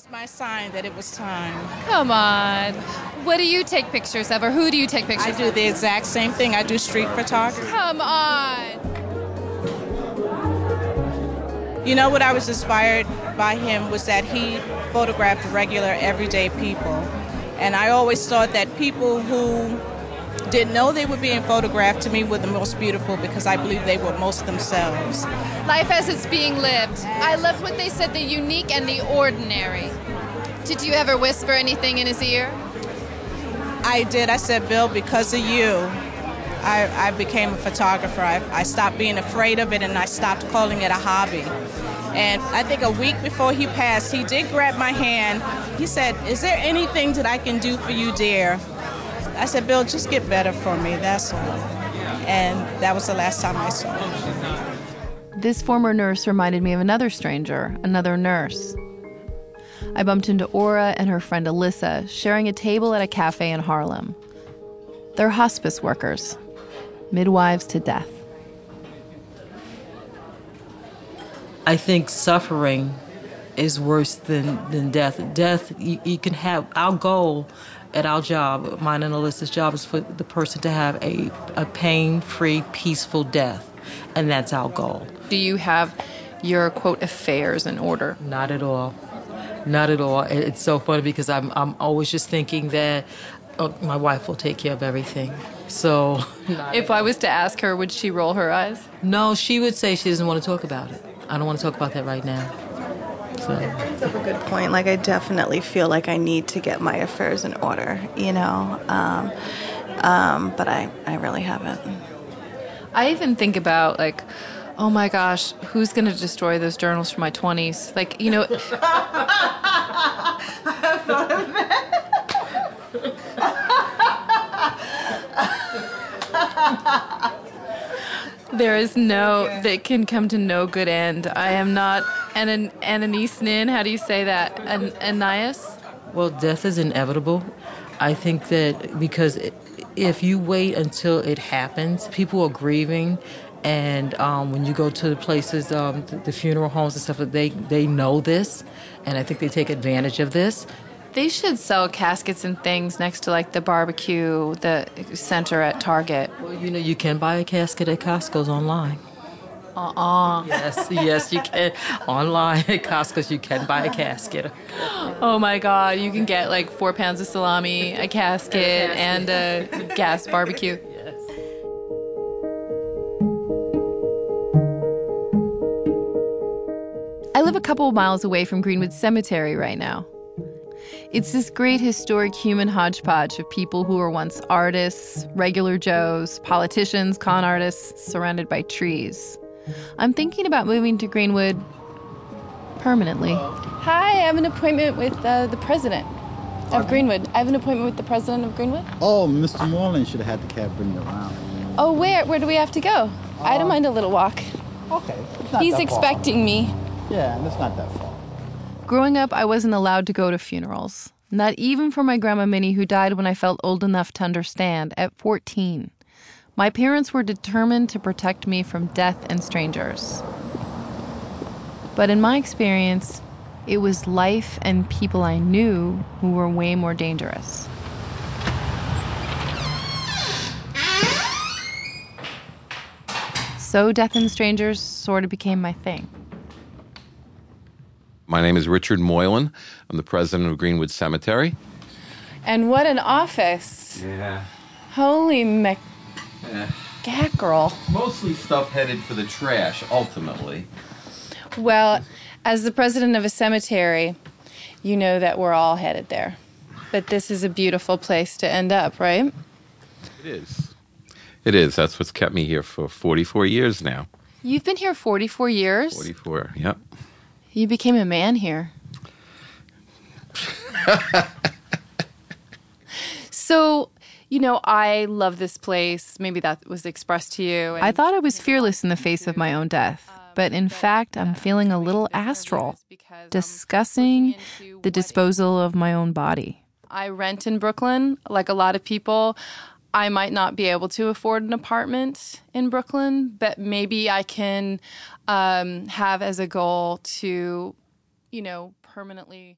was my sign that it was time. Come on. What do you take pictures of, or who do you take pictures I do of? the exact same thing. I do street photography. Come on. You know what I was inspired by him was that he photographed regular, everyday people. And I always thought that people who didn't know they were being photographed to me were the most beautiful because I believe they were most themselves. Life as it's being lived. I loved what they said the unique and the ordinary. Did you ever whisper anything in his ear? I did. I said, Bill, because of you, I, I became a photographer. I, I stopped being afraid of it and I stopped calling it a hobby. And I think a week before he passed, he did grab my hand. He said, Is there anything that I can do for you, dear? I said, Bill, just get better for me, that's all. And that was the last time I saw him. This former nurse reminded me of another stranger, another nurse. I bumped into Aura and her friend Alyssa sharing a table at a cafe in Harlem. They're hospice workers, midwives to death. I think suffering is worse than, than death. Death, you, you can have, our goal at our job, mine and Alyssa's job, is for the person to have a, a pain free, peaceful death. And that's our goal. Do you have your quote affairs in order? Not at all. Not at all. It's so funny because I'm, I'm always just thinking that oh, my wife will take care of everything. So, If I was to ask her, would she roll her eyes? no, she would say she doesn't want to talk about it. I don't want to talk about that right now. So. That's a good point. Like, I definitely feel like I need to get my affairs in order, you know? Um, um, but I, I really haven't. I even think about like, oh my gosh, who's going to destroy those journals from my 20s? Like, you know, there is no that can come to no good end. I am not an Ananias Nin. How do you say that? An Ananias? Well, death is inevitable. I think that because if you wait until it happens, people are grieving, and um, when you go to the places, um, the, the funeral homes and stuff, they they know this, and I think they take advantage of this. They should sell caskets and things next to like the barbecue, the center at Target. Well, you know, you can buy a casket at Costco's online. Uh-uh. Yes, yes, you can online at Costco's. You can buy a casket. Oh my God! You can get like four pounds of salami, a casket, and a gas barbecue. I live a couple of miles away from Greenwood Cemetery right now. It's this great historic human hodgepodge of people who were once artists, regular Joes, politicians, con artists, surrounded by trees. I'm thinking about moving to Greenwood permanently. Hi, I have an appointment with uh, the president of Greenwood. I have an appointment with the president of Greenwood. Oh, Mr. Moylan should have had the cab bring you around. Oh, where? Where do we have to go? I don't mind a little walk. Okay. It's not He's that far. expecting me. Yeah, and it's not that far. Growing up, I wasn't allowed to go to funerals. Not even for my grandma Minnie, who died when I felt old enough to understand at 14. My parents were determined to protect me from death and strangers. But in my experience, it was life and people I knew who were way more dangerous. So, death and strangers sort of became my thing. My name is Richard Moylan. I'm the president of Greenwood Cemetery. And what an office! Yeah. Holy Eh. Mac. girl. Mostly stuff headed for the trash, ultimately. Well, as the president of a cemetery, you know that we're all headed there. But this is a beautiful place to end up, right? It is. It is. That's what's kept me here for 44 years now. You've been here 44 years. 44, yep. You became a man here. so, you know, I love this place. Maybe that was expressed to you. I thought I was fearless in the face of my own death. But in fact, I'm feeling a little astral, discussing the disposal of my own body. I rent in Brooklyn, like a lot of people. I might not be able to afford an apartment in Brooklyn, but maybe I can um, have as a goal to, you know, permanently